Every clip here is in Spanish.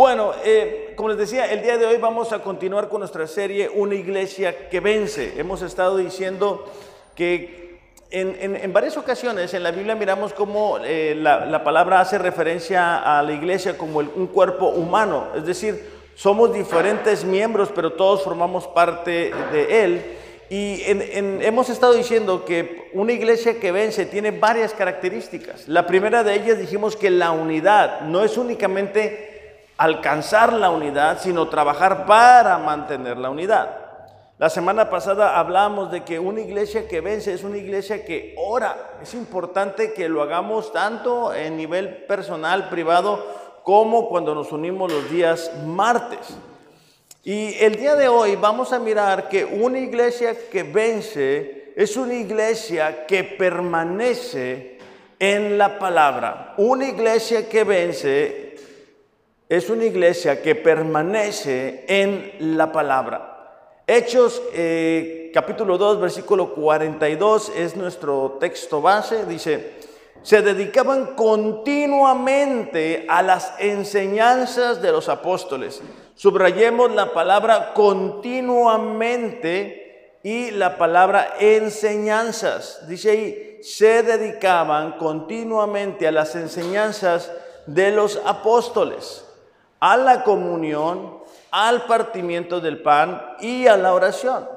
Bueno, eh, como les decía, el día de hoy vamos a continuar con nuestra serie Una iglesia que vence. Hemos estado diciendo que en, varias ocasiones en la Biblia miramos cómo eh, la, palabra hace referencia a la iglesia como un cuerpo humano, es decir, somos diferentes miembros, pero todos formamos parte de él. Y hemos estado diciendo que una iglesia que vence tiene varias características. La primera de ellas dijimos que la unidad no es únicamente alcanzar la unidad, sino trabajar para mantener la unidad. La semana pasada hablamos de que una iglesia que vence es una iglesia que ora. Es importante que lo hagamos tanto en nivel personal, privado, como cuando nos unimos los días martes. Y el día de hoy vamos a mirar que una iglesia que vence es una iglesia que permanece en la palabra. Una iglesia que vence es una iglesia que permanece en la palabra. Hechos eh, capítulo 2, versículo 42 es nuestro texto base. Dice, se dedicaban continuamente a las enseñanzas de los apóstoles. Subrayemos la palabra continuamente y la palabra enseñanzas. Dice ahí, se dedicaban continuamente a las enseñanzas de los apóstoles a la comunión, al partimiento del pan y a la oración.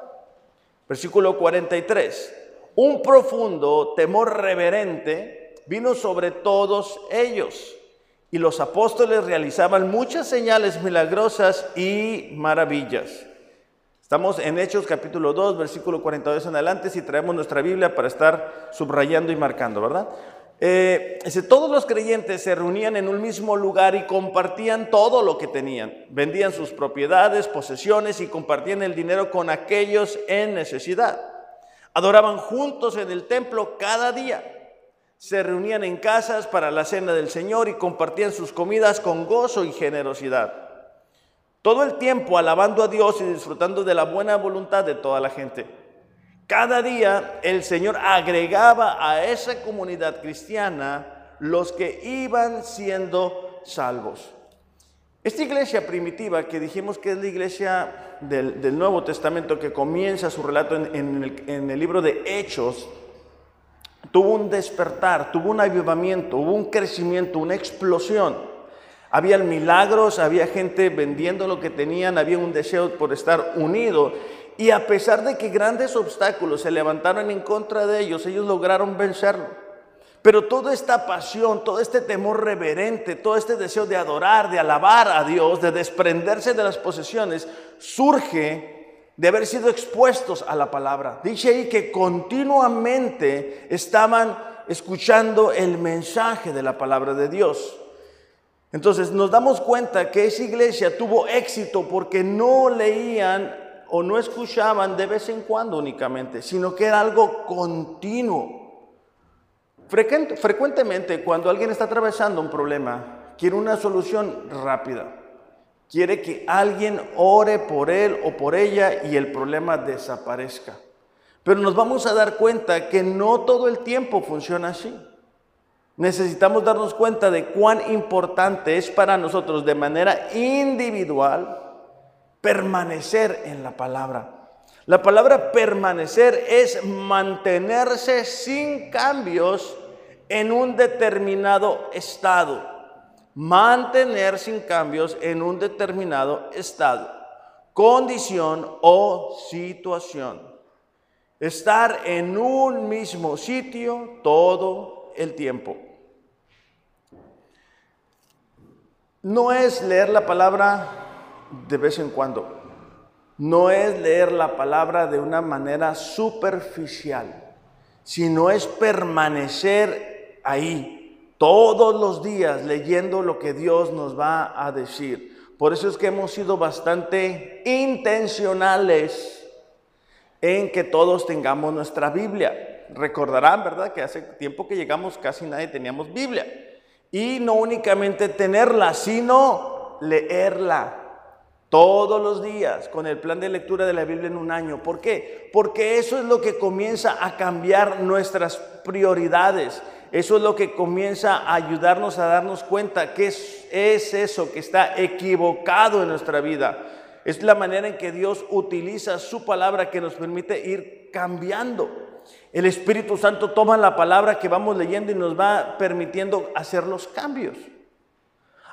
Versículo 43. Un profundo temor reverente vino sobre todos ellos y los apóstoles realizaban muchas señales milagrosas y maravillas. Estamos en Hechos capítulo 2, versículo 42 en adelante, si traemos nuestra Biblia para estar subrayando y marcando, ¿verdad? Eh, todos los creyentes se reunían en un mismo lugar y compartían todo lo que tenían. Vendían sus propiedades, posesiones y compartían el dinero con aquellos en necesidad. Adoraban juntos en el templo cada día. Se reunían en casas para la cena del Señor y compartían sus comidas con gozo y generosidad. Todo el tiempo alabando a Dios y disfrutando de la buena voluntad de toda la gente. Cada día el Señor agregaba a esa comunidad cristiana los que iban siendo salvos. Esta iglesia primitiva que dijimos que es la iglesia del, Nuevo Testamento que comienza su relato en, el, libro de Hechos, tuvo un despertar, tuvo un avivamiento, hubo un crecimiento, una explosión. Había milagros, había gente vendiendo lo que tenían, había un deseo por estar unido y a pesar de que grandes obstáculos se levantaron en contra de ellos, ellos lograron vencerlo. Pero toda esta pasión, todo este temor reverente, todo este deseo de adorar, de alabar a Dios, de desprenderse de las posesiones, surge de haber sido expuestos a la palabra. Dice ahí que continuamente estaban escuchando el mensaje de la palabra de Dios. Entonces nos damos cuenta que esa iglesia tuvo éxito porque no leían o no escuchaban de vez en cuando únicamente, sino que era algo continuo. frecuentemente cuando alguien está atravesando un problema, quiere una solución rápida. Quiere que alguien ore por él o por ella y el problema desaparezca. Pero nos vamos a dar cuenta que no todo el tiempo funciona así. Necesitamos darnos cuenta de cuán importante es para nosotros de manera individual permanecer en la palabra. La palabra permanecer es mantenerse sin cambios en un determinado estado. Mantener sin cambios en un determinado estado, condición o situación. Estar en un mismo sitio todo el tiempo. No es leer la palabra de vez en cuando. No es leer la palabra de una manera superficial, sino es permanecer ahí todos los días leyendo lo que Dios nos va a decir. Por eso es que hemos sido bastante intencionales en que todos tengamos nuestra Biblia. Recordarán, ¿verdad? Que hace tiempo que llegamos casi nadie teníamos Biblia. Y no únicamente tenerla, sino leerla todos los días con el plan de lectura de la Biblia en un año. ¿Por qué? Porque eso es lo que comienza a cambiar nuestras prioridades. eso es lo que comienza a ayudarnos a darnos cuenta que es, es eso que está equivocado en nuestra vida. Es la manera en que Dios utiliza su palabra que nos permite ir cambiando. El Espíritu Santo toma la palabra que vamos leyendo y nos va permitiendo hacer los cambios.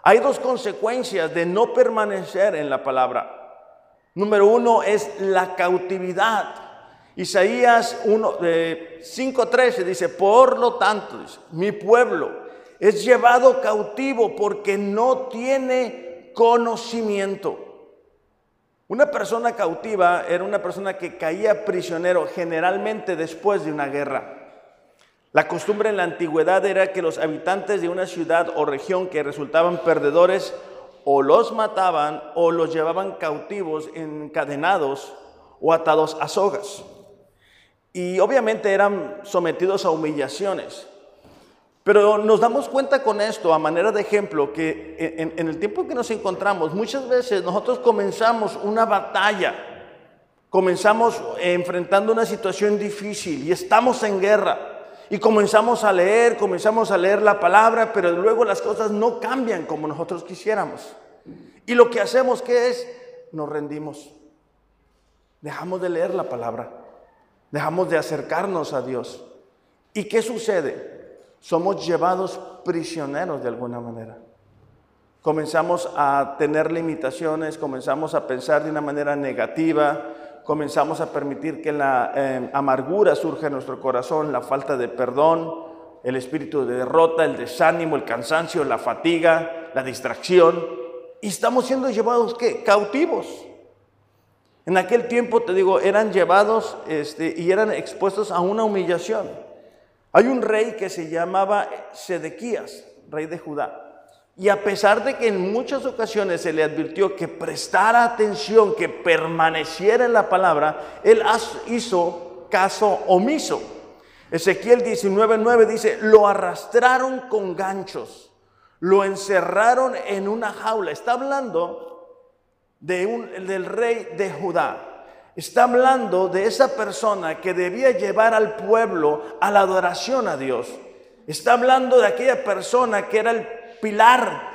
Hay dos consecuencias de no permanecer en la palabra. Número uno es la cautividad. Isaías 5.13 dice, por lo tanto, mi pueblo es llevado cautivo porque no tiene conocimiento. Una persona cautiva era una persona que caía prisionero generalmente después de una guerra. La costumbre en la antigüedad era que los habitantes de una ciudad o región que resultaban perdedores o los mataban o los llevaban cautivos encadenados o atados a sogas. Y obviamente eran sometidos a humillaciones. Pero nos damos cuenta con esto, a manera de ejemplo, que en, el tiempo que nos encontramos, muchas veces nosotros comenzamos una batalla, comenzamos enfrentando una situación difícil y estamos en guerra. Y comenzamos a leer, comenzamos a leer la palabra, pero luego las cosas no cambian como nosotros quisiéramos. Y lo que hacemos, ¿qué es? Nos rendimos. Dejamos de leer la palabra. Dejamos de acercarnos a Dios. ¿Y qué sucede? Somos llevados prisioneros de alguna manera. Comenzamos a tener limitaciones, comenzamos a pensar de una manera negativa, comenzamos a permitir que la eh, amargura surja en nuestro corazón, la falta de perdón, el espíritu de derrota, el desánimo, el cansancio, la fatiga, la distracción. Y estamos siendo llevados, ¿qué? Cautivos. En aquel tiempo, te digo, eran llevados este, y eran expuestos a una humillación. Hay un rey que se llamaba Sedequías, rey de Judá. Y a pesar de que en muchas ocasiones se le advirtió que prestara atención, que permaneciera en la palabra, él hizo caso omiso. Ezequiel 19:9 dice, lo arrastraron con ganchos, lo encerraron en una jaula. Está hablando de un, del rey de Judá. Está hablando de esa persona que debía llevar al pueblo a la adoración a Dios. Está hablando de aquella persona que era el pilar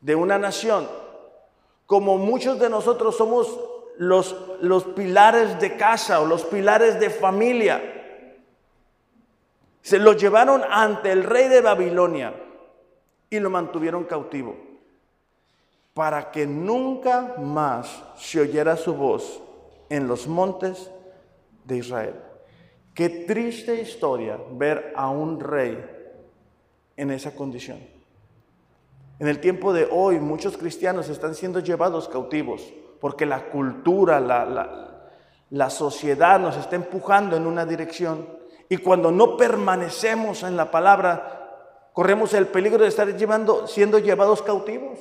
de una nación, como muchos de nosotros somos los, los pilares de casa o los pilares de familia. Se lo llevaron ante el rey de Babilonia y lo mantuvieron cautivo para que nunca más se oyera su voz en los montes de Israel. Qué triste historia ver a un rey en esa condición. En el tiempo de hoy muchos cristianos están siendo llevados cautivos porque la cultura, la, sociedad nos está empujando en una dirección y cuando no permanecemos en la palabra, corremos el peligro de estar llevando, siendo llevados cautivos.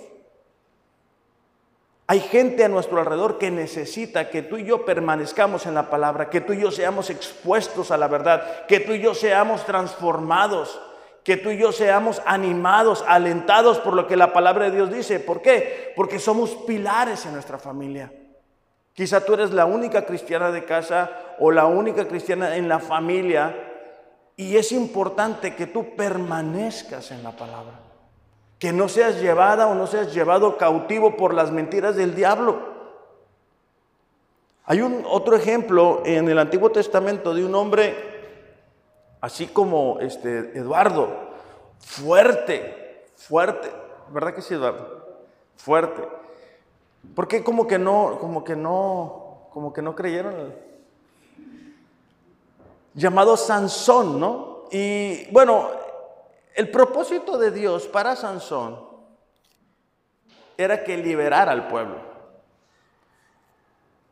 Hay gente a nuestro alrededor que necesita que tú y yo permanezcamos en la palabra, que tú y yo seamos expuestos a la verdad, que tú y yo seamos transformados que tú y yo seamos animados, alentados por lo que la palabra de Dios dice. ¿Por qué? Porque somos pilares en nuestra familia. Quizá tú eres la única cristiana de casa o la única cristiana en la familia y es importante que tú permanezcas en la palabra. Que no seas llevada o no seas llevado cautivo por las mentiras del diablo. Hay un otro ejemplo en el Antiguo Testamento de un hombre así como este Eduardo, fuerte, fuerte, ¿verdad que sí, Eduardo? Fuerte. ¿Por qué como que no, como que no, como que no creyeron? Llamado Sansón, ¿no? Y bueno, el propósito de Dios para Sansón era que liberara al pueblo.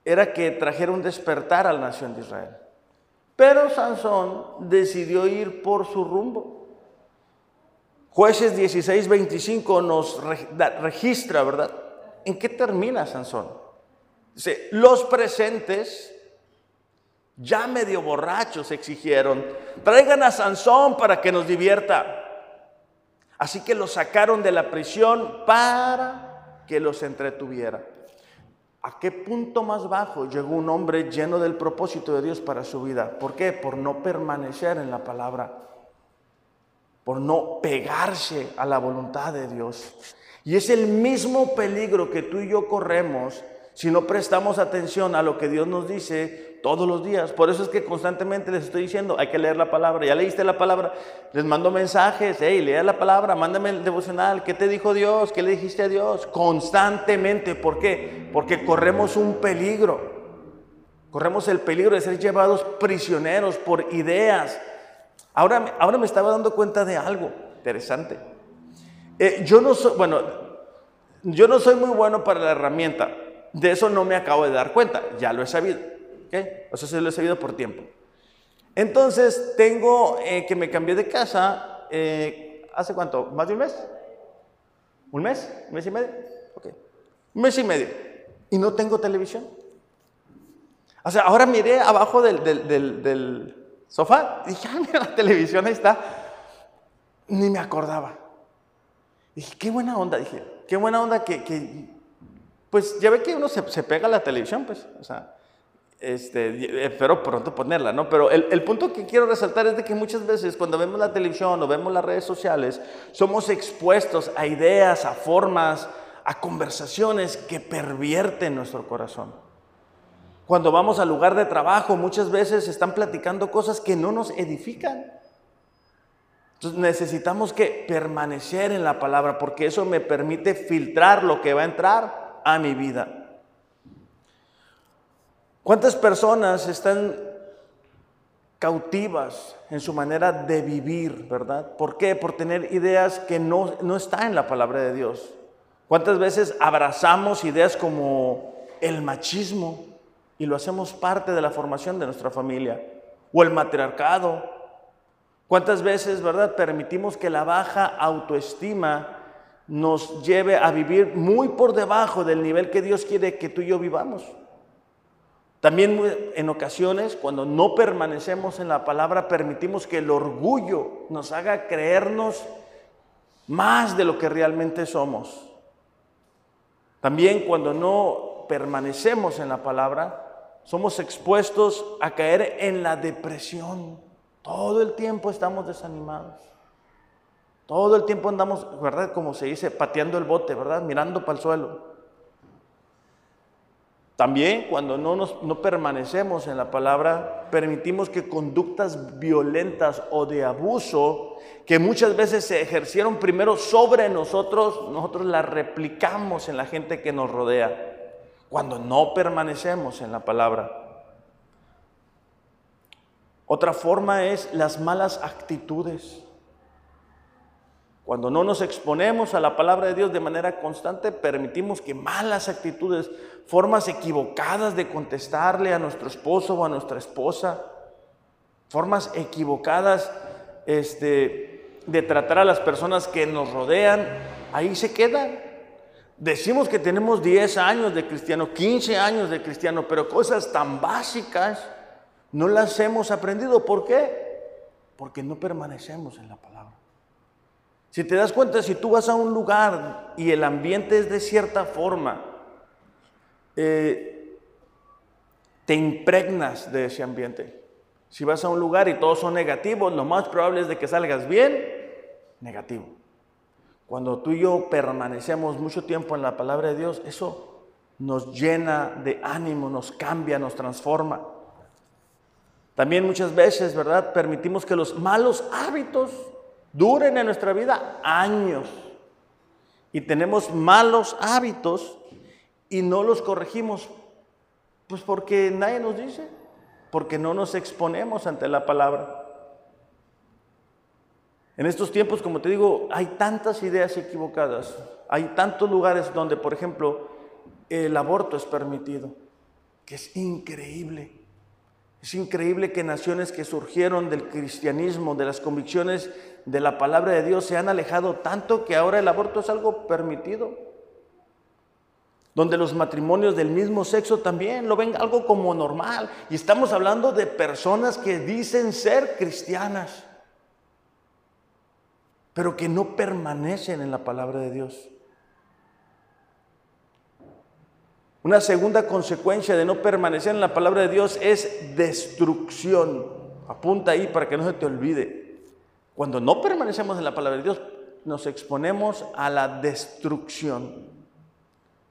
Era que trajera un despertar a la nación de Israel. Pero Sansón decidió ir por su rumbo. Jueces 16, 25 nos registra, ¿verdad? ¿En qué termina Sansón? Dice, los presentes, ya medio borrachos, exigieron, traigan a Sansón para que nos divierta. Así que lo sacaron de la prisión para que los entretuviera. ¿A qué punto más bajo llegó un hombre lleno del propósito de Dios para su vida? ¿Por qué? Por no permanecer en la palabra. por no pegarse a la voluntad de Dios. Y es el mismo peligro que tú y yo corremos si no prestamos atención a lo que Dios nos dice todos los días. Por eso es que constantemente les estoy diciendo, hay que leer la palabra. Ya leíste la palabra, les mando mensajes, hey, lea la palabra, mándame el devocional, ¿qué te dijo Dios? ¿Qué le dijiste a Dios? Constantemente, ¿por qué? Porque corremos un peligro. Corremos el peligro de ser llevados prisioneros por ideas. Ahora, ahora me estaba dando cuenta de algo interesante. Eh, yo no soy, bueno, yo no soy muy bueno para la herramienta. De eso no me acabo de dar cuenta, ya lo he sabido. ¿Okay? O sea, se lo he sabido por tiempo. Entonces, tengo eh, que me cambié de casa, eh, ¿hace cuánto? ¿Más de un mes? ¿Un mes? ¿Un mes y medio? Ok. Un mes y medio. Y no tengo televisión. O sea, ahora miré abajo del, del, sofá y dije, ah, mira, la televisión ahí está. Ni me acordaba. Dije, qué buena onda, dije, qué buena onda que, pues ya ve que uno se, pega la televisión, pues, o sea, este, espero pronto ponerla, ¿no? Pero el, el, punto que quiero resaltar es de que muchas veces cuando vemos la televisión o vemos las redes sociales, somos expuestos a ideas, a formas, a conversaciones que pervierten nuestro corazón. Cuando vamos al lugar de trabajo, muchas veces están platicando cosas que no nos edifican. Entonces necesitamos que permanecer en la palabra porque eso me permite filtrar lo que va a entrar a mi vida. ¿Cuántas personas están cautivas en su manera de vivir, verdad? ¿Por qué? Por tener ideas que no, no están en la palabra de Dios. ¿Cuántas veces abrazamos ideas como el machismo y lo hacemos parte de la formación de nuestra familia? O el matriarcado. ¿Cuántas veces, verdad, permitimos que la baja autoestima nos lleve a vivir muy por debajo del nivel que Dios quiere que tú y yo vivamos. También en ocasiones, cuando no permanecemos en la palabra, permitimos que el orgullo nos haga creernos más de lo que realmente somos. También cuando no permanecemos en la palabra, somos expuestos a caer en la depresión. Todo el tiempo estamos desanimados. Todo el tiempo andamos, ¿verdad? Como se dice, pateando el bote, ¿verdad? Mirando para el suelo. También cuando no, nos, no permanecemos en la palabra, permitimos que conductas violentas o de abuso, que muchas veces se ejercieron primero sobre nosotros, nosotros las replicamos en la gente que nos rodea, cuando no permanecemos en la palabra. Otra forma es las malas actitudes. Cuando no nos exponemos a la palabra de Dios de manera constante, permitimos que malas actitudes, formas equivocadas de contestarle a nuestro esposo o a nuestra esposa, formas equivocadas este, de tratar a las personas que nos rodean, ahí se quedan. Decimos que tenemos 10 años de cristiano, 15 años de cristiano, pero cosas tan básicas no las hemos aprendido. ¿Por qué? Porque no permanecemos en la palabra. Si te das cuenta, si tú vas a un lugar y el ambiente es de cierta forma, eh, te impregnas de ese ambiente. Si vas a un lugar y todos son negativos, lo más probable es de que salgas bien negativo. Cuando tú y yo permanecemos mucho tiempo en la palabra de Dios, eso nos llena de ánimo, nos cambia, nos transforma. También muchas veces, ¿verdad? Permitimos que los malos hábitos duren en nuestra vida años. Y tenemos malos hábitos y no los corregimos. Pues porque nadie nos dice, porque no nos exponemos ante la palabra. En estos tiempos, como te digo, hay tantas ideas equivocadas. Hay tantos lugares donde, por ejemplo, el aborto es permitido, que es increíble. Es increíble que naciones que surgieron del cristianismo, de las convicciones de la palabra de Dios, se han alejado tanto que ahora el aborto es algo permitido. Donde los matrimonios del mismo sexo también lo ven algo como normal. Y estamos hablando de personas que dicen ser cristianas, pero que no permanecen en la palabra de Dios. Una segunda consecuencia de no permanecer en la palabra de Dios es destrucción. Apunta ahí para que no se te olvide. Cuando no permanecemos en la palabra de Dios, nos exponemos a la destrucción.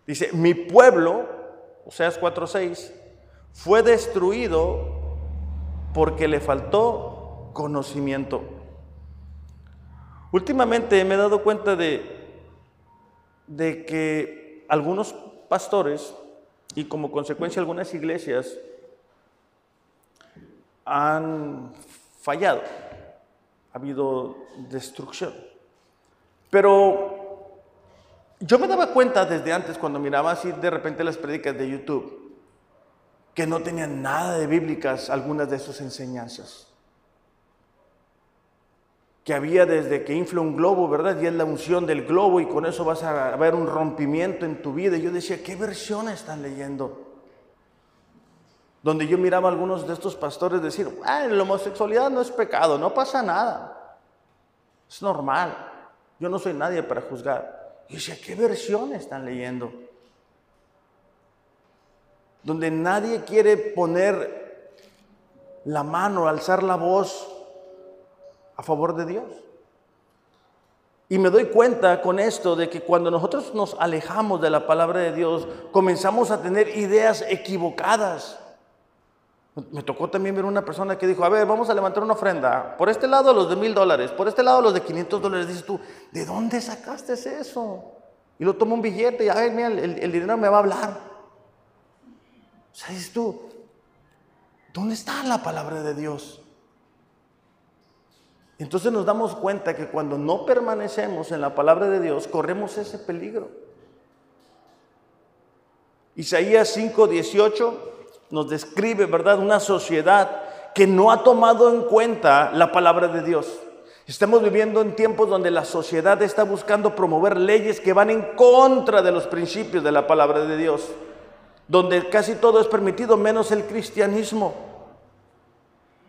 Dice, mi pueblo, Oseas 4:6, fue destruido porque le faltó conocimiento. Últimamente me he dado cuenta de, de que algunos pastores y como consecuencia algunas iglesias han fallado. Ha habido destrucción. Pero yo me daba cuenta desde antes cuando miraba así de repente las predicas de YouTube que no tenían nada de bíblicas algunas de sus enseñanzas. Que había desde que infla un globo, ¿verdad? Y es la unción del globo y con eso vas a ver un rompimiento en tu vida. Y yo decía, ¿qué versión están leyendo? Donde yo miraba a algunos de estos pastores decir, ah, la homosexualidad no es pecado, no pasa nada. Es normal. Yo no soy nadie para juzgar. Y decía, ¿qué versión están leyendo? Donde nadie quiere poner la mano, alzar la voz a favor de Dios. Y me doy cuenta con esto de que cuando nosotros nos alejamos de la palabra de Dios, comenzamos a tener ideas equivocadas. Me tocó también ver una persona que dijo, a ver, vamos a levantar una ofrenda. Por este lado los de mil dólares, por este lado los de 500 dólares. Dices tú, ¿de dónde sacaste eso? Y lo toma un billete y, a ver, mira, el, el dinero me va a hablar. O sea, dices tú, ¿dónde está la palabra de Dios? Entonces nos damos cuenta que cuando no permanecemos en la palabra de Dios, corremos ese peligro. Isaías 5, 18 nos describe, ¿verdad?, una sociedad que no ha tomado en cuenta la palabra de Dios. Estamos viviendo en tiempos donde la sociedad está buscando promover leyes que van en contra de los principios de la palabra de Dios, donde casi todo es permitido menos el cristianismo.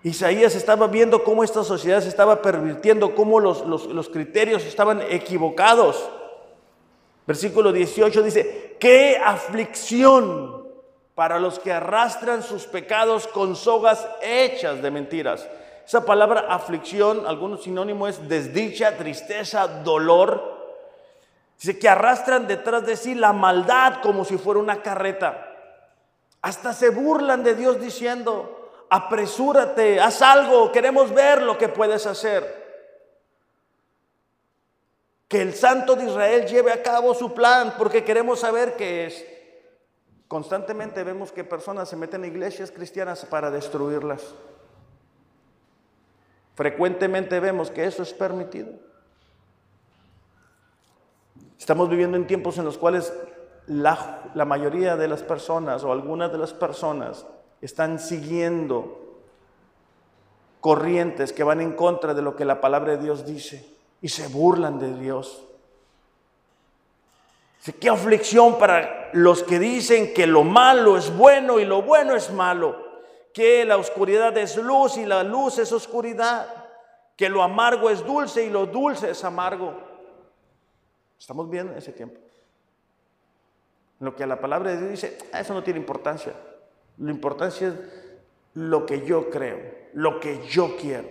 Isaías estaba viendo cómo esta sociedad se estaba pervirtiendo, cómo los, los criterios estaban equivocados. Versículo 18 dice, qué aflicción para los que arrastran sus pecados con sogas hechas de mentiras. Esa palabra aflicción, algunos sinónimo es desdicha, tristeza, dolor. Dice que arrastran detrás de sí la maldad como si fuera una carreta. Hasta se burlan de Dios diciendo, apresúrate, haz algo, queremos ver lo que puedes hacer. Que el Santo de Israel lleve a cabo su plan porque queremos saber qué es. Constantemente vemos que personas se meten en iglesias cristianas para destruirlas. Frecuentemente vemos que eso es permitido. Estamos viviendo en tiempos en los cuales la, la, mayoría de las personas o algunas de las personas están siguiendo corrientes que van en contra de lo que la palabra de Dios dice y se burlan de Dios. Qué aflicción para los que dicen que lo malo es bueno y lo bueno es malo, que la oscuridad es luz y la luz es oscuridad, que lo amargo es dulce y lo dulce es amargo. Estamos viendo ese tiempo. Lo que la palabra de Dios dice, ah, eso no tiene importancia. La importancia es lo que yo creo, lo que yo quiero.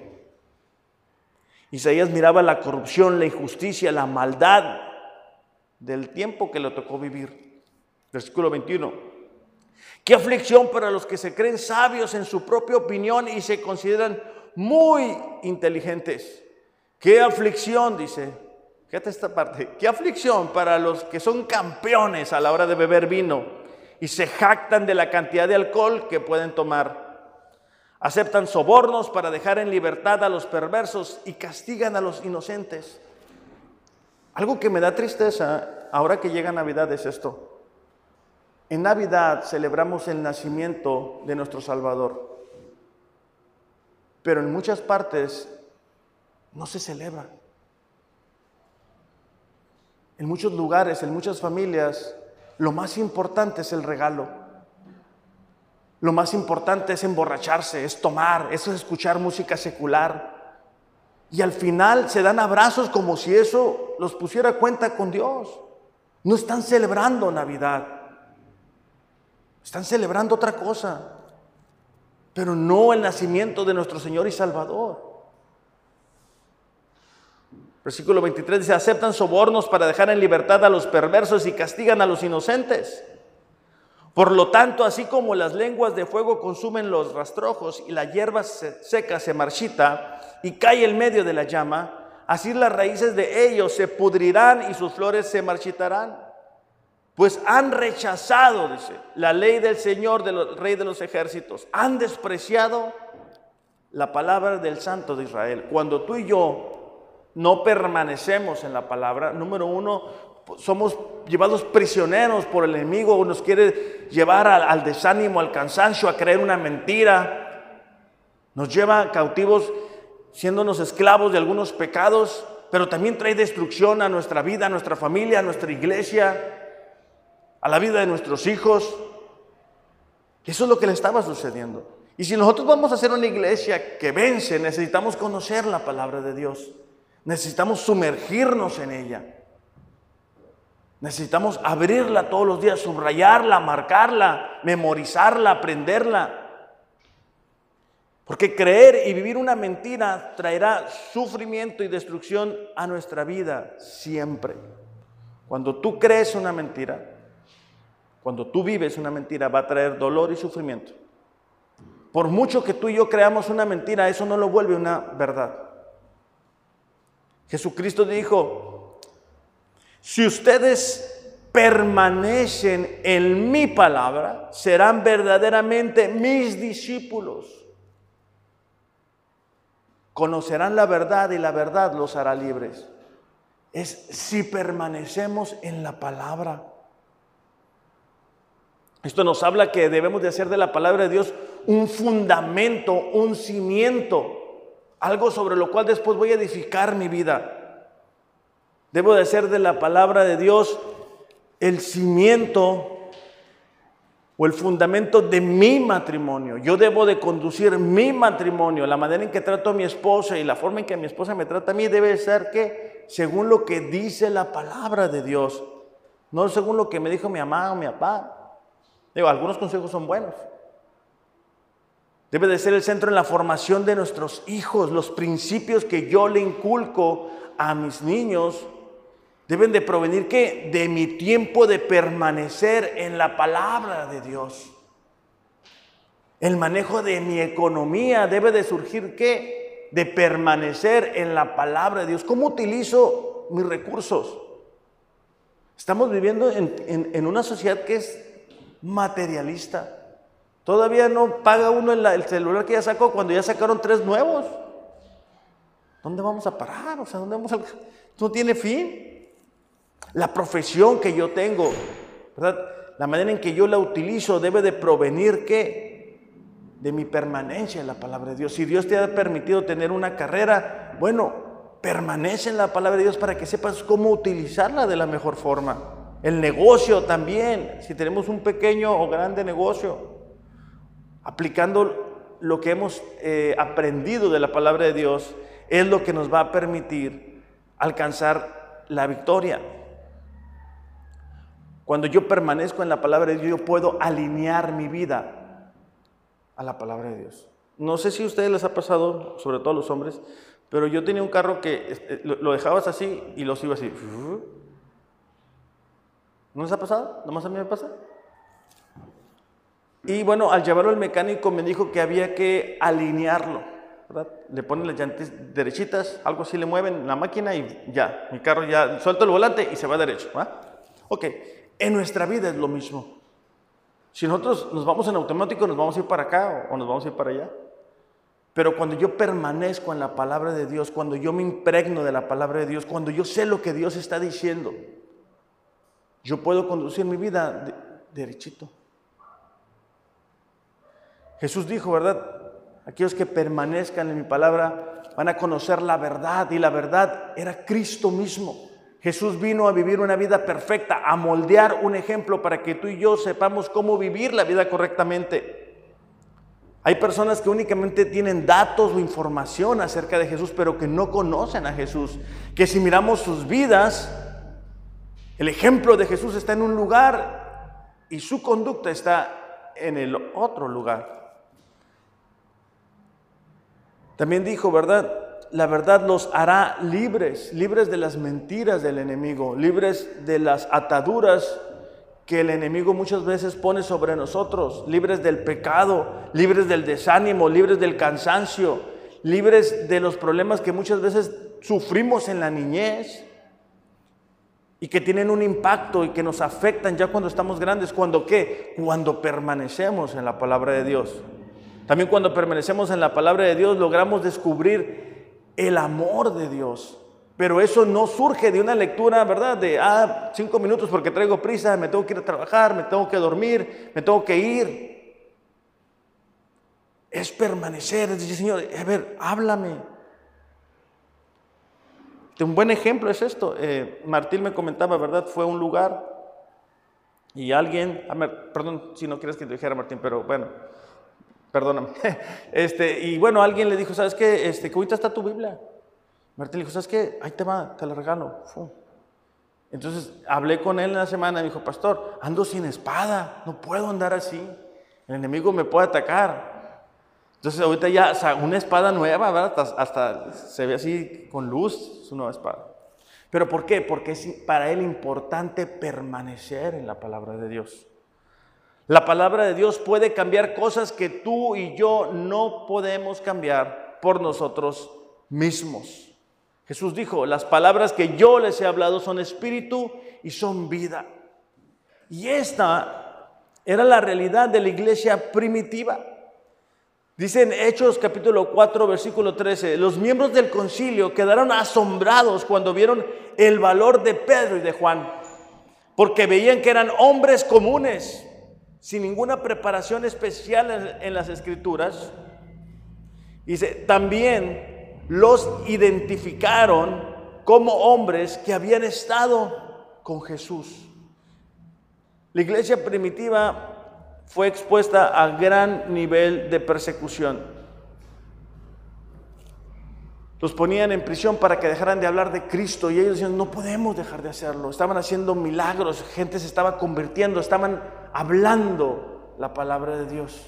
Isaías miraba la corrupción, la injusticia, la maldad del tiempo que le tocó vivir. Versículo 21. Qué aflicción para los que se creen sabios en su propia opinión y se consideran muy inteligentes. Qué aflicción, dice. Fíjate esta parte. Qué aflicción para los que son campeones a la hora de beber vino y se jactan de la cantidad de alcohol que pueden tomar. Aceptan sobornos para dejar en libertad a los perversos y castigan a los inocentes. Algo que me da tristeza ahora que llega Navidad es esto. En Navidad celebramos el nacimiento de nuestro Salvador, pero en muchas partes no se celebra. En muchos lugares, en muchas familias, lo más importante es el regalo. Lo más importante es emborracharse, es tomar, es escuchar música secular. Y al final se dan abrazos como si eso los pusiera cuenta con Dios. No están celebrando Navidad. Están celebrando otra cosa. Pero no el nacimiento de nuestro Señor y Salvador. Versículo 23 dice, aceptan sobornos para dejar en libertad a los perversos y castigan a los inocentes. Por lo tanto, así como las lenguas de fuego consumen los rastrojos y la hierba seca se marchita y cae en medio de la llama, así las raíces de ellos se pudrirán y sus flores se marchitarán. Pues han rechazado, dice, la ley del Señor, del Rey de los ejércitos. Han despreciado la palabra del Santo de Israel. Cuando tú y yo no permanecemos en la palabra, número uno, somos llevados prisioneros por el enemigo, nos quiere llevar al, desánimo, al cansancio, a creer una mentira. Nos lleva cautivos siéndonos esclavos de algunos pecados, pero también trae destrucción a nuestra vida, a nuestra familia, a nuestra iglesia a la vida de nuestros hijos. Eso es lo que le estaba sucediendo. Y si nosotros vamos a hacer una iglesia que vence, necesitamos conocer la palabra de Dios. Necesitamos sumergirnos en ella. Necesitamos abrirla todos los días, subrayarla, marcarla, memorizarla, aprenderla. Porque creer y vivir una mentira traerá sufrimiento y destrucción a nuestra vida siempre. Cuando tú crees una mentira, cuando tú vives una mentira, va a traer dolor y sufrimiento. Por mucho que tú y yo creamos una mentira, eso no lo vuelve una verdad. Jesucristo dijo, si ustedes permanecen en mi palabra, serán verdaderamente mis discípulos. Conocerán la verdad y la verdad los hará libres. Es si permanecemos en la palabra. Esto nos habla que debemos de hacer de la palabra de Dios un fundamento, un cimiento, algo sobre lo cual después voy a edificar mi vida. Debo de hacer de la palabra de Dios el cimiento o el fundamento de mi matrimonio. Yo debo de conducir mi matrimonio, la manera en que trato a mi esposa y la forma en que mi esposa me trata a mí debe ser que según lo que dice la palabra de Dios, no según lo que me dijo mi mamá o mi papá. Digo, algunos consejos son buenos. Debe de ser el centro en la formación de nuestros hijos. Los principios que yo le inculco a mis niños deben de provenir ¿qué? De mi tiempo de permanecer en la palabra de Dios. El manejo de mi economía debe de surgir ¿qué? De permanecer en la palabra de Dios. ¿Cómo utilizo mis recursos? Estamos viviendo en, en una sociedad que es materialista. Todavía no paga uno el, celular que ya sacó cuando ya sacaron tres nuevos. ¿Dónde vamos a parar? O sea, ¿dónde vamos a... No tiene fin. La profesión que yo tengo, ¿verdad? La manera en que yo la utilizo debe de provenir ¿qué? De mi permanencia en la palabra de Dios. Si Dios te ha permitido tener una carrera, bueno, permanece en la palabra de Dios para que sepas cómo utilizarla de la mejor forma. El negocio también, si tenemos un pequeño o grande negocio, aplicando lo que hemos eh, aprendido de la palabra de Dios, es lo que nos va a permitir alcanzar la victoria. Cuando yo permanezco en la palabra de Dios, yo puedo alinear mi vida a la palabra de Dios. No sé si a ustedes les ha pasado, sobre todo a los hombres, pero yo tenía un carro que este, lo dejabas así y los iba así. ¿No les ha pasado? ¿Nomás a mí me pasa? Y bueno, al llevarlo al mecánico me dijo que había que alinearlo, ¿verdad? Le ponen las llantas derechitas, algo así le mueven la máquina y ya, mi carro ya suelta el volante y se va derecho, ¿va? Ok, en nuestra vida es lo mismo. Si nosotros nos vamos en automático, nos vamos a ir para acá o nos vamos a ir para allá. Pero cuando yo permanezco en la palabra de Dios, cuando yo me impregno de la palabra de Dios, cuando yo sé lo que Dios está diciendo, yo puedo conducir mi vida derechito. Jesús dijo, ¿verdad? Aquellos que permanezcan en mi palabra van a conocer la verdad y la verdad era Cristo mismo. Jesús vino a vivir una vida perfecta, a moldear un ejemplo para que tú y yo sepamos cómo vivir la vida correctamente. Hay personas que únicamente tienen datos o información acerca de Jesús, pero que no conocen a Jesús. Que si miramos sus vidas, el ejemplo de Jesús está en un lugar y su conducta está en el otro lugar. También dijo, ¿verdad? la verdad los hará libres, libres de las mentiras del enemigo, libres de las ataduras que el enemigo muchas veces pone sobre nosotros, libres del pecado, libres del desánimo, libres del cansancio, libres de los problemas que muchas veces sufrimos en la niñez y que tienen un impacto y que nos afectan ya cuando estamos grandes. ¿Cuando qué? Cuando permanecemos en la palabra de Dios. También cuando permanecemos en la palabra de Dios logramos descubrir el amor de Dios. Pero eso no surge de una lectura, ¿verdad? De, ah, cinco minutos porque traigo prisa, me tengo que ir a trabajar, me tengo que dormir, me tengo que ir. Es permanecer, es decir, Señor, a ver, háblame. Un buen ejemplo es esto. Eh, Martín me comentaba, ¿verdad? Fue a un lugar y alguien, perdón si no quieres que te dijera Martín, pero bueno, Perdóname. Este, y bueno, alguien le dijo, ¿sabes qué? Este, ahorita está tu Biblia. Martín le dijo, ¿sabes qué? Ahí te va, te la regalo. Entonces hablé con él en la semana y me dijo, pastor, ando sin espada, no puedo andar así. El enemigo me puede atacar. Entonces ahorita ya, o sea, una espada nueva, ¿verdad? Hasta, hasta se ve así con luz, su nueva espada. ¿Pero por qué? Porque es para él importante permanecer en la palabra de Dios. La palabra de Dios puede cambiar cosas que tú y yo no podemos cambiar por nosotros mismos. Jesús dijo, las palabras que yo les he hablado son espíritu y son vida. Y esta era la realidad de la iglesia primitiva. Dice en Hechos capítulo 4, versículo 13, los miembros del concilio quedaron asombrados cuando vieron el valor de Pedro y de Juan, porque veían que eran hombres comunes sin ninguna preparación especial en, las escrituras. Dice, también los identificaron como hombres que habían estado con Jesús. La iglesia primitiva fue expuesta a gran nivel de persecución. Los ponían en prisión para que dejaran de hablar de Cristo y ellos decían, no podemos dejar de hacerlo. Estaban haciendo milagros, gente se estaba convirtiendo, estaban hablando la palabra de Dios.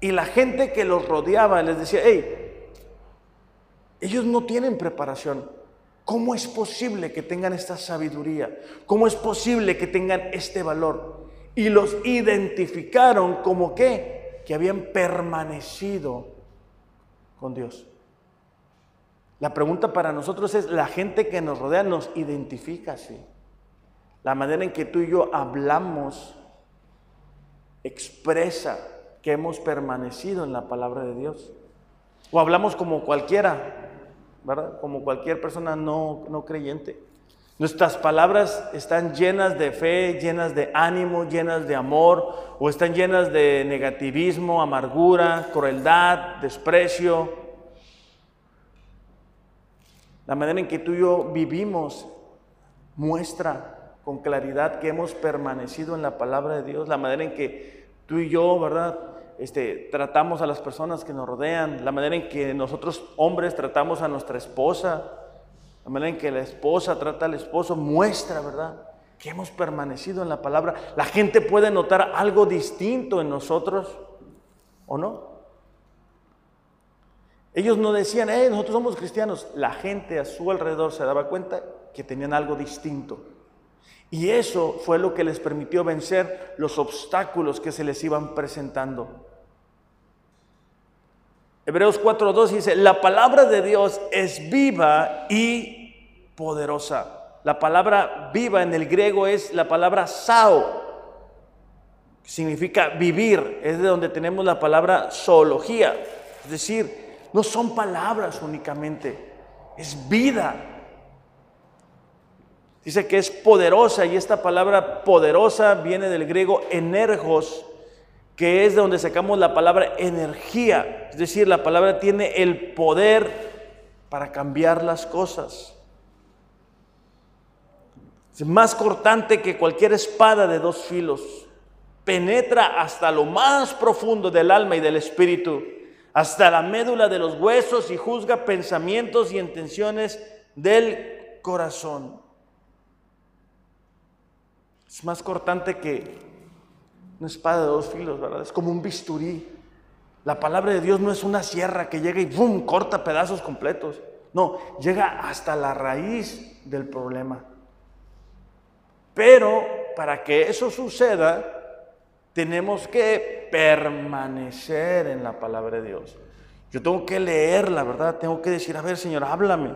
Y la gente que los rodeaba les decía, hey, ellos no tienen preparación. ¿Cómo es posible que tengan esta sabiduría? ¿Cómo es posible que tengan este valor? Y los identificaron como que, que habían permanecido con Dios. La pregunta para nosotros es, ¿la gente que nos rodea nos identifica así? La manera en que tú y yo hablamos expresa que hemos permanecido en la palabra de Dios. O hablamos como cualquiera, ¿verdad? Como cualquier persona no, no creyente. Nuestras palabras están llenas de fe, llenas de ánimo, llenas de amor, o están llenas de negativismo, amargura, crueldad, desprecio, la manera en que tú y yo vivimos muestra con claridad que hemos permanecido en la palabra de Dios, la manera en que tú y yo, ¿verdad? Este, tratamos a las personas que nos rodean, la manera en que nosotros hombres tratamos a nuestra esposa, la manera en que la esposa trata al esposo, muestra, ¿verdad? Que hemos permanecido en la palabra. La gente puede notar algo distinto en nosotros, ¿o no? Ellos no decían, eh, nosotros somos cristianos. La gente a su alrededor se daba cuenta que tenían algo distinto. Y eso fue lo que les permitió vencer los obstáculos que se les iban presentando. Hebreos 4.2 dice, la palabra de Dios es viva y poderosa. La palabra viva en el griego es la palabra sao, que significa vivir, es de donde tenemos la palabra zoología, es decir, no son palabras únicamente, es vida. Dice que es poderosa y esta palabra poderosa viene del griego energos, que es de donde sacamos la palabra energía. Es decir, la palabra tiene el poder para cambiar las cosas. Es más cortante que cualquier espada de dos filos. Penetra hasta lo más profundo del alma y del espíritu hasta la médula de los huesos y juzga pensamientos y intenciones del corazón. Es más cortante que una espada de dos filos, ¿verdad? Es como un bisturí. La palabra de Dios no es una sierra que llega y ¡bum! corta pedazos completos. No, llega hasta la raíz del problema. Pero para que eso suceda, tenemos que permanecer en la palabra de Dios. Yo tengo que leerla, ¿verdad? Tengo que decir, a ver, Señor, háblame.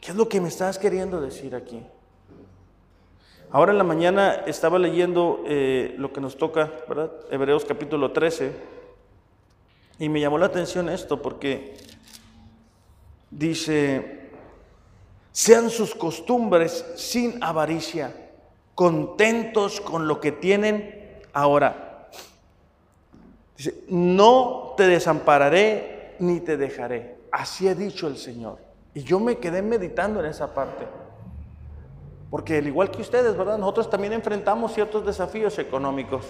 ¿Qué es lo que me estás queriendo decir aquí? Ahora en la mañana estaba leyendo eh, lo que nos toca, ¿verdad? Hebreos capítulo 13, y me llamó la atención esto porque dice, sean sus costumbres sin avaricia, contentos con lo que tienen ahora. Dice, no te desampararé ni te dejaré. Así ha dicho el Señor. Y yo me quedé meditando en esa parte. Porque al igual que ustedes, ¿verdad? Nosotros también enfrentamos ciertos desafíos económicos.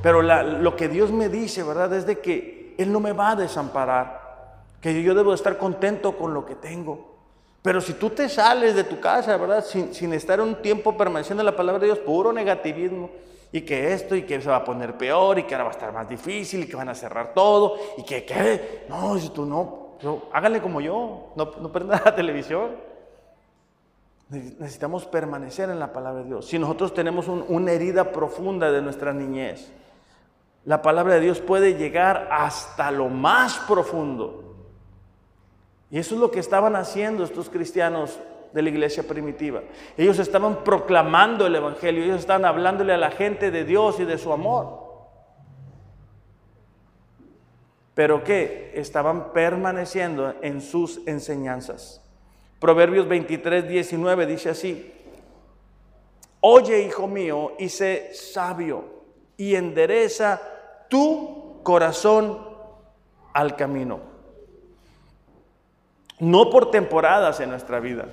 Pero lo que Dios me dice, ¿verdad? Es de que Él no me va a desamparar. Que yo debo estar contento con lo que tengo. Pero si tú te sales de tu casa, ¿verdad? Sin, sin estar un tiempo permaneciendo en la palabra de Dios, puro negativismo. Y que esto, y que se va a poner peor, y que ahora va a estar más difícil, y que van a cerrar todo, y que, ¿qué? No, si tú no, háganle como yo, no, no prendan la televisión. Necesitamos permanecer en la palabra de Dios. Si nosotros tenemos una herida profunda de nuestra niñez, la palabra de Dios puede llegar hasta lo más profundo. Y eso es lo que estaban haciendo estos cristianos de la iglesia primitiva. Ellos estaban proclamando el Evangelio, ellos estaban hablándole a la gente de Dios y de su amor. pero que estaban permaneciendo en sus enseñanzas. Proverbios 23, 19 dice así, oye hijo mío y sé sabio y endereza tu corazón al camino. No por temporadas en nuestra vida.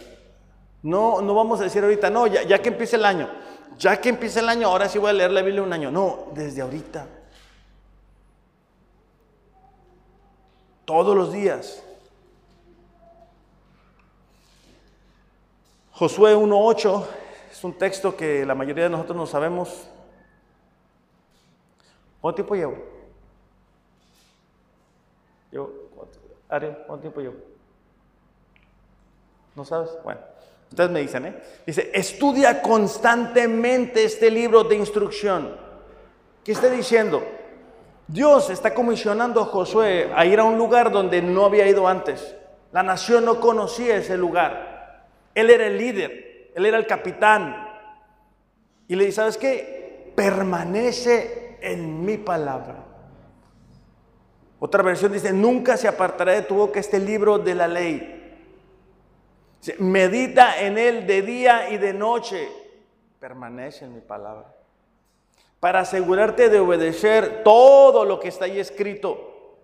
No, no vamos a decir ahorita, no, ya, ya que empiece el año, ya que empiece el año, ahora sí voy a leer la Biblia un año. No, desde ahorita. todos los días. Josué 1.8 es un texto que la mayoría de nosotros no sabemos. ¿Cuánto tiempo llevo? Ariel, ¿cuánto tiempo llevo? ¿No sabes? Bueno, ustedes me dicen, ¿eh? Dice, estudia constantemente este libro de instrucción. ¿Qué está diciendo? Dios está comisionando a Josué a ir a un lugar donde no había ido antes. La nación no conocía ese lugar. Él era el líder, él era el capitán. Y le dice, ¿sabes qué? Permanece en mi palabra. Otra versión dice, nunca se apartará de tu boca este libro de la ley. Medita en él de día y de noche. Permanece en mi palabra para asegurarte de obedecer todo lo que está ahí escrito.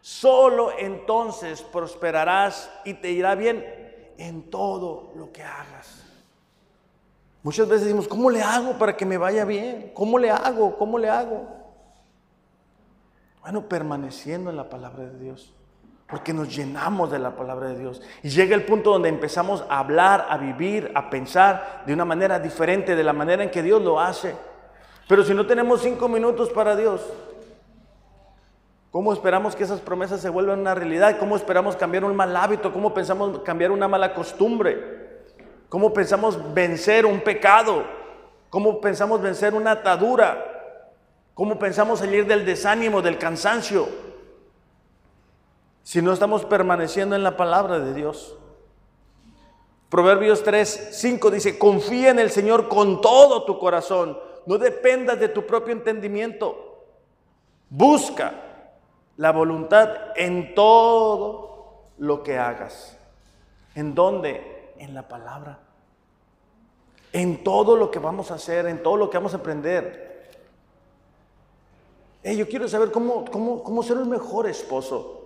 Solo entonces prosperarás y te irá bien en todo lo que hagas. Muchas veces decimos, ¿cómo le hago para que me vaya bien? ¿Cómo le hago? ¿Cómo le hago? Bueno, permaneciendo en la palabra de Dios. Porque nos llenamos de la palabra de Dios. Y llega el punto donde empezamos a hablar, a vivir, a pensar de una manera diferente, de la manera en que Dios lo hace. Pero si no tenemos cinco minutos para Dios, ¿cómo esperamos que esas promesas se vuelvan una realidad? ¿Cómo esperamos cambiar un mal hábito? ¿Cómo pensamos cambiar una mala costumbre? ¿Cómo pensamos vencer un pecado? ¿Cómo pensamos vencer una atadura? ¿Cómo pensamos salir del desánimo, del cansancio? Si no estamos permaneciendo en la palabra de Dios. Proverbios 3, 5 dice, confía en el Señor con todo tu corazón no dependas de tu propio entendimiento. Busca la voluntad en todo lo que hagas. ¿En dónde? En la palabra. En todo lo que vamos a hacer, en todo lo que vamos a aprender. yo quiero saber cómo, cómo, cómo ser un mejor esposo.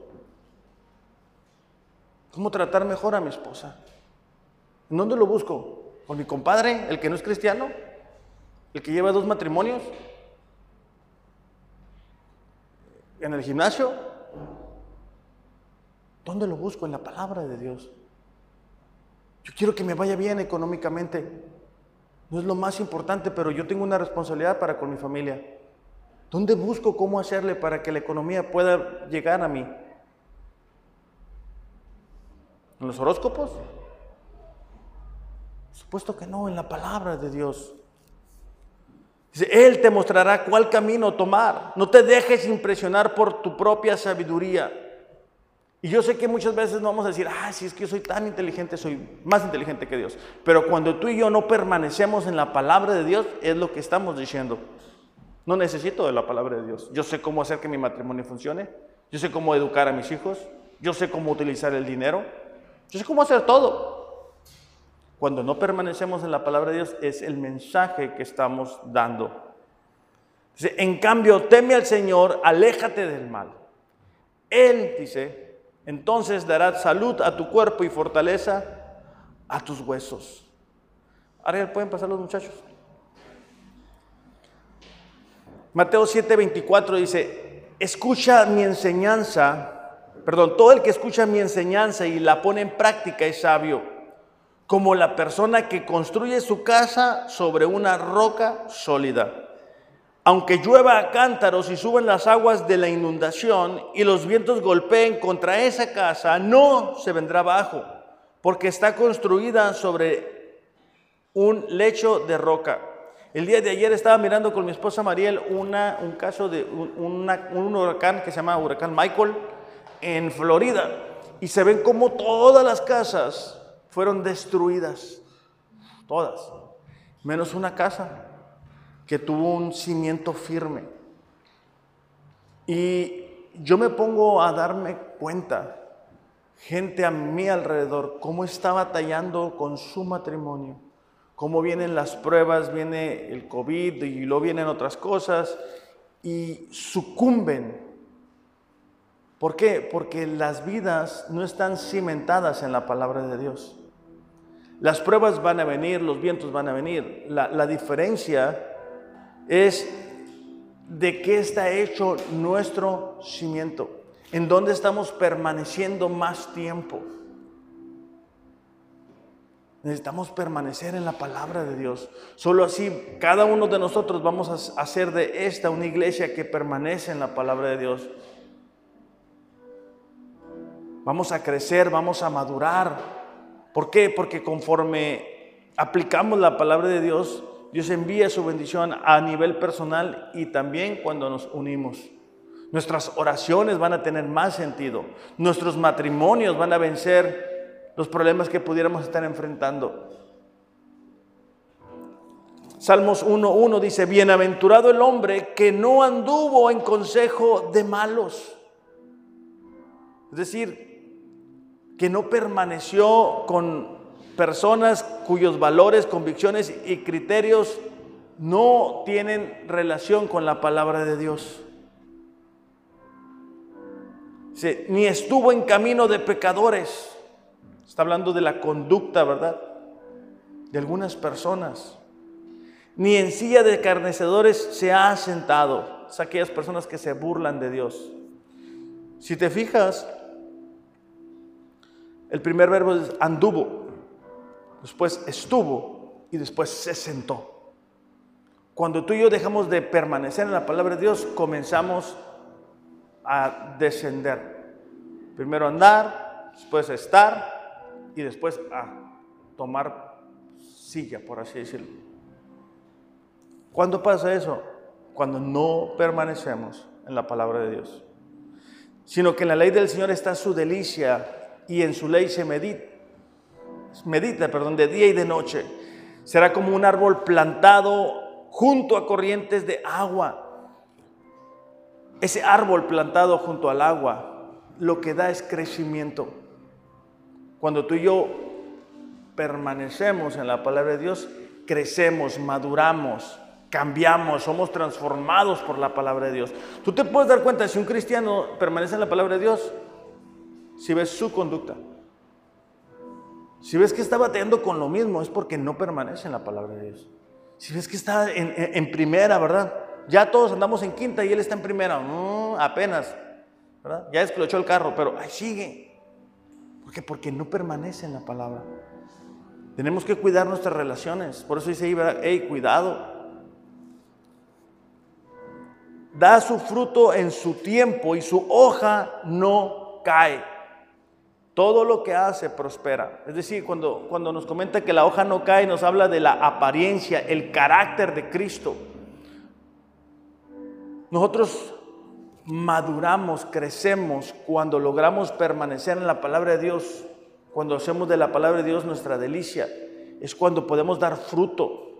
¿Cómo tratar mejor a mi esposa? ¿En dónde lo busco? ¿Con mi compadre, el que no es cristiano? el que lleva dos matrimonios en el gimnasio. ¿Dónde lo busco? En la palabra de Dios. Yo quiero que me vaya bien económicamente. No es lo más importante, pero yo tengo una responsabilidad para con mi familia. ¿Dónde busco cómo hacerle para que la economía pueda llegar a mí? ¿En los horóscopos? Supuesto que no, en la palabra de Dios. Dice, Él te mostrará cuál camino tomar. No te dejes impresionar por tu propia sabiduría. Y yo sé que muchas veces no vamos a decir, ah, si es que yo soy tan inteligente, soy más inteligente que Dios. Pero cuando tú y yo no permanecemos en la palabra de Dios, es lo que estamos diciendo. No necesito de la palabra de Dios. Yo sé cómo hacer que mi matrimonio funcione. Yo sé cómo educar a mis hijos. Yo sé cómo utilizar el dinero. Yo sé cómo hacer todo. Cuando no permanecemos en la palabra de Dios, es el mensaje que estamos dando. Dice, en cambio, teme al Señor, aléjate del mal. Él, dice, entonces dará salud a tu cuerpo y fortaleza a tus huesos. Ahora pueden pasar los muchachos. Mateo 7:24 dice, escucha mi enseñanza, perdón, todo el que escucha mi enseñanza y la pone en práctica es sabio, como la persona que construye su casa sobre una roca sólida. Aunque llueva a cántaros y suban las aguas de la inundación y los vientos golpeen contra esa casa, no se vendrá abajo, porque está construida sobre un lecho de roca. El día de ayer estaba mirando con mi esposa Mariel una, un caso de un, un huracán que se llama huracán Michael en Florida y se ven como todas las casas fueron destruidas, todas, menos una casa que tuvo un cimiento firme. Y yo me pongo a darme cuenta, gente a mi alrededor, cómo está batallando con su matrimonio, cómo vienen las pruebas, viene el COVID y luego vienen otras cosas y sucumben. ¿Por qué? Porque las vidas no están cimentadas en la palabra de Dios. Las pruebas van a venir, los vientos van a venir. La, diferencia es de qué está hecho nuestro cimiento, en dónde estamos permaneciendo más tiempo. Necesitamos permanecer en la palabra de Dios. Solo así cada uno de nosotros vamos a hacer de esta una iglesia que permanece en la palabra de Dios. Vamos a crecer, vamos a madurar. ¿Por qué? Porque conforme aplicamos la palabra de Dios, Dios envía su bendición a nivel personal y también cuando nos unimos. Nuestras oraciones van a tener más sentido. Nuestros matrimonios van a vencer los problemas que pudiéramos estar enfrentando. Salmos 1.1 dice, bienaventurado el hombre que no anduvo en consejo de malos. Es decir, que no permaneció con personas cuyos valores, convicciones y criterios no tienen relación con la palabra de Dios. ni estuvo en camino de pecadores. Está hablando de la conducta, ¿verdad? De algunas personas. Ni en silla de carnecedores se ha sentado. Es aquellas personas que se burlan de Dios. Si te fijas, el primer verbo es anduvo después estuvo y después se sentó. Cuando tú y yo dejamos de permanecer en la palabra de Dios, comenzamos a descender. Primero andar, después estar y después a tomar silla, por así decirlo. ¿Cuándo pasa eso? Cuando no permanecemos en la palabra de Dios. Sino que en la ley del Señor está su delicia y en su ley se medita perdón, de día y de noche. Será como un árbol plantado junto a corrientes de agua. Ese árbol plantado junto al agua lo que da es crecimiento. Cuando tú y yo permanecemos en la palabra de Dios, crecemos, maduramos, cambiamos, somos transformados por la palabra de Dios. Tú te puedes dar cuenta si un cristiano permanece en la palabra de Dios, si ves su conducta. Si ves que está bateando con lo mismo, es porque no permanece en la palabra de Dios. Si ves que está en, primera, ¿verdad? Ya todos andamos en quinta y él está en primera, mm, apenas, ¿verdad? Ya desclochó el carro, pero ahí sigue. ¿Por qué? Porque no permanece en la palabra. Tenemos que cuidar nuestras relaciones. Por eso dice ahí, hey, cuidado. da su fruto en su tiempo y su hoja no cae. Todo lo que hace prospera. Es decir, cuando, cuando nos comenta que la hoja no cae, nos habla de la apariencia, el carácter de Cristo. Nosotros maduramos, crecemos cuando logramos permanecer en la palabra de Dios, cuando hacemos de la palabra de Dios nuestra delicia, es cuando podemos dar fruto,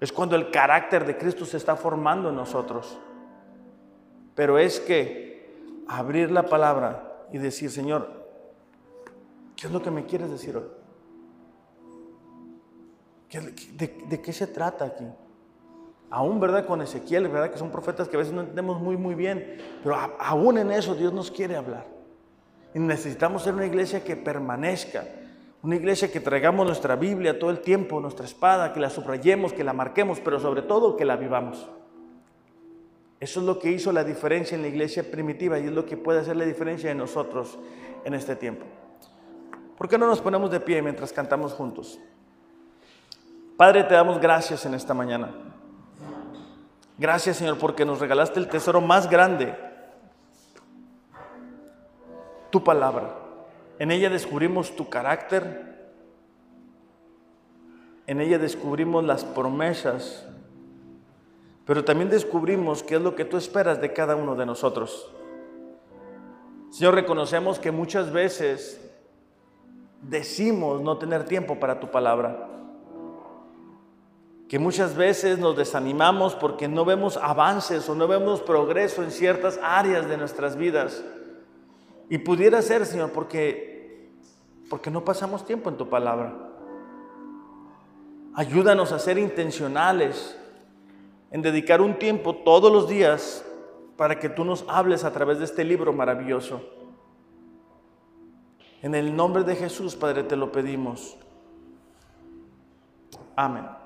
es cuando el carácter de Cristo se está formando en nosotros. Pero es que abrir la palabra y decir, Señor, ¿qué es lo que me quieres decir hoy? ¿De, qué se trata aquí? Aún, ¿verdad? Con Ezequiel, ¿verdad? Que son profetas que a veces no entendemos muy, muy bien, pero aún en eso Dios nos quiere hablar. Y necesitamos ser una iglesia que permanezca, una iglesia que traigamos nuestra Biblia todo el tiempo, nuestra espada, que la subrayemos, que la marquemos, pero sobre todo que la vivamos. Eso es lo que hizo la diferencia en la iglesia primitiva y es lo que puede hacer la diferencia en nosotros en este tiempo. ¿Por qué no nos ponemos de pie mientras cantamos juntos? Padre, te damos gracias en esta mañana. Gracias Señor porque nos regalaste el tesoro más grande, tu palabra. En ella descubrimos tu carácter, en ella descubrimos las promesas, pero también descubrimos qué es lo que tú esperas de cada uno de nosotros. Señor, reconocemos que muchas veces decimos no tener tiempo para tu palabra que muchas veces nos desanimamos porque no vemos avances o no vemos progreso en ciertas áreas de nuestras vidas. Y pudiera ser, Señor, porque, porque no pasamos tiempo en tu palabra. Ayúdanos a ser intencionales en dedicar un tiempo todos los días para que tú nos hables a través de este libro maravilloso. En el nombre de Jesús, Padre, te lo pedimos. Amén.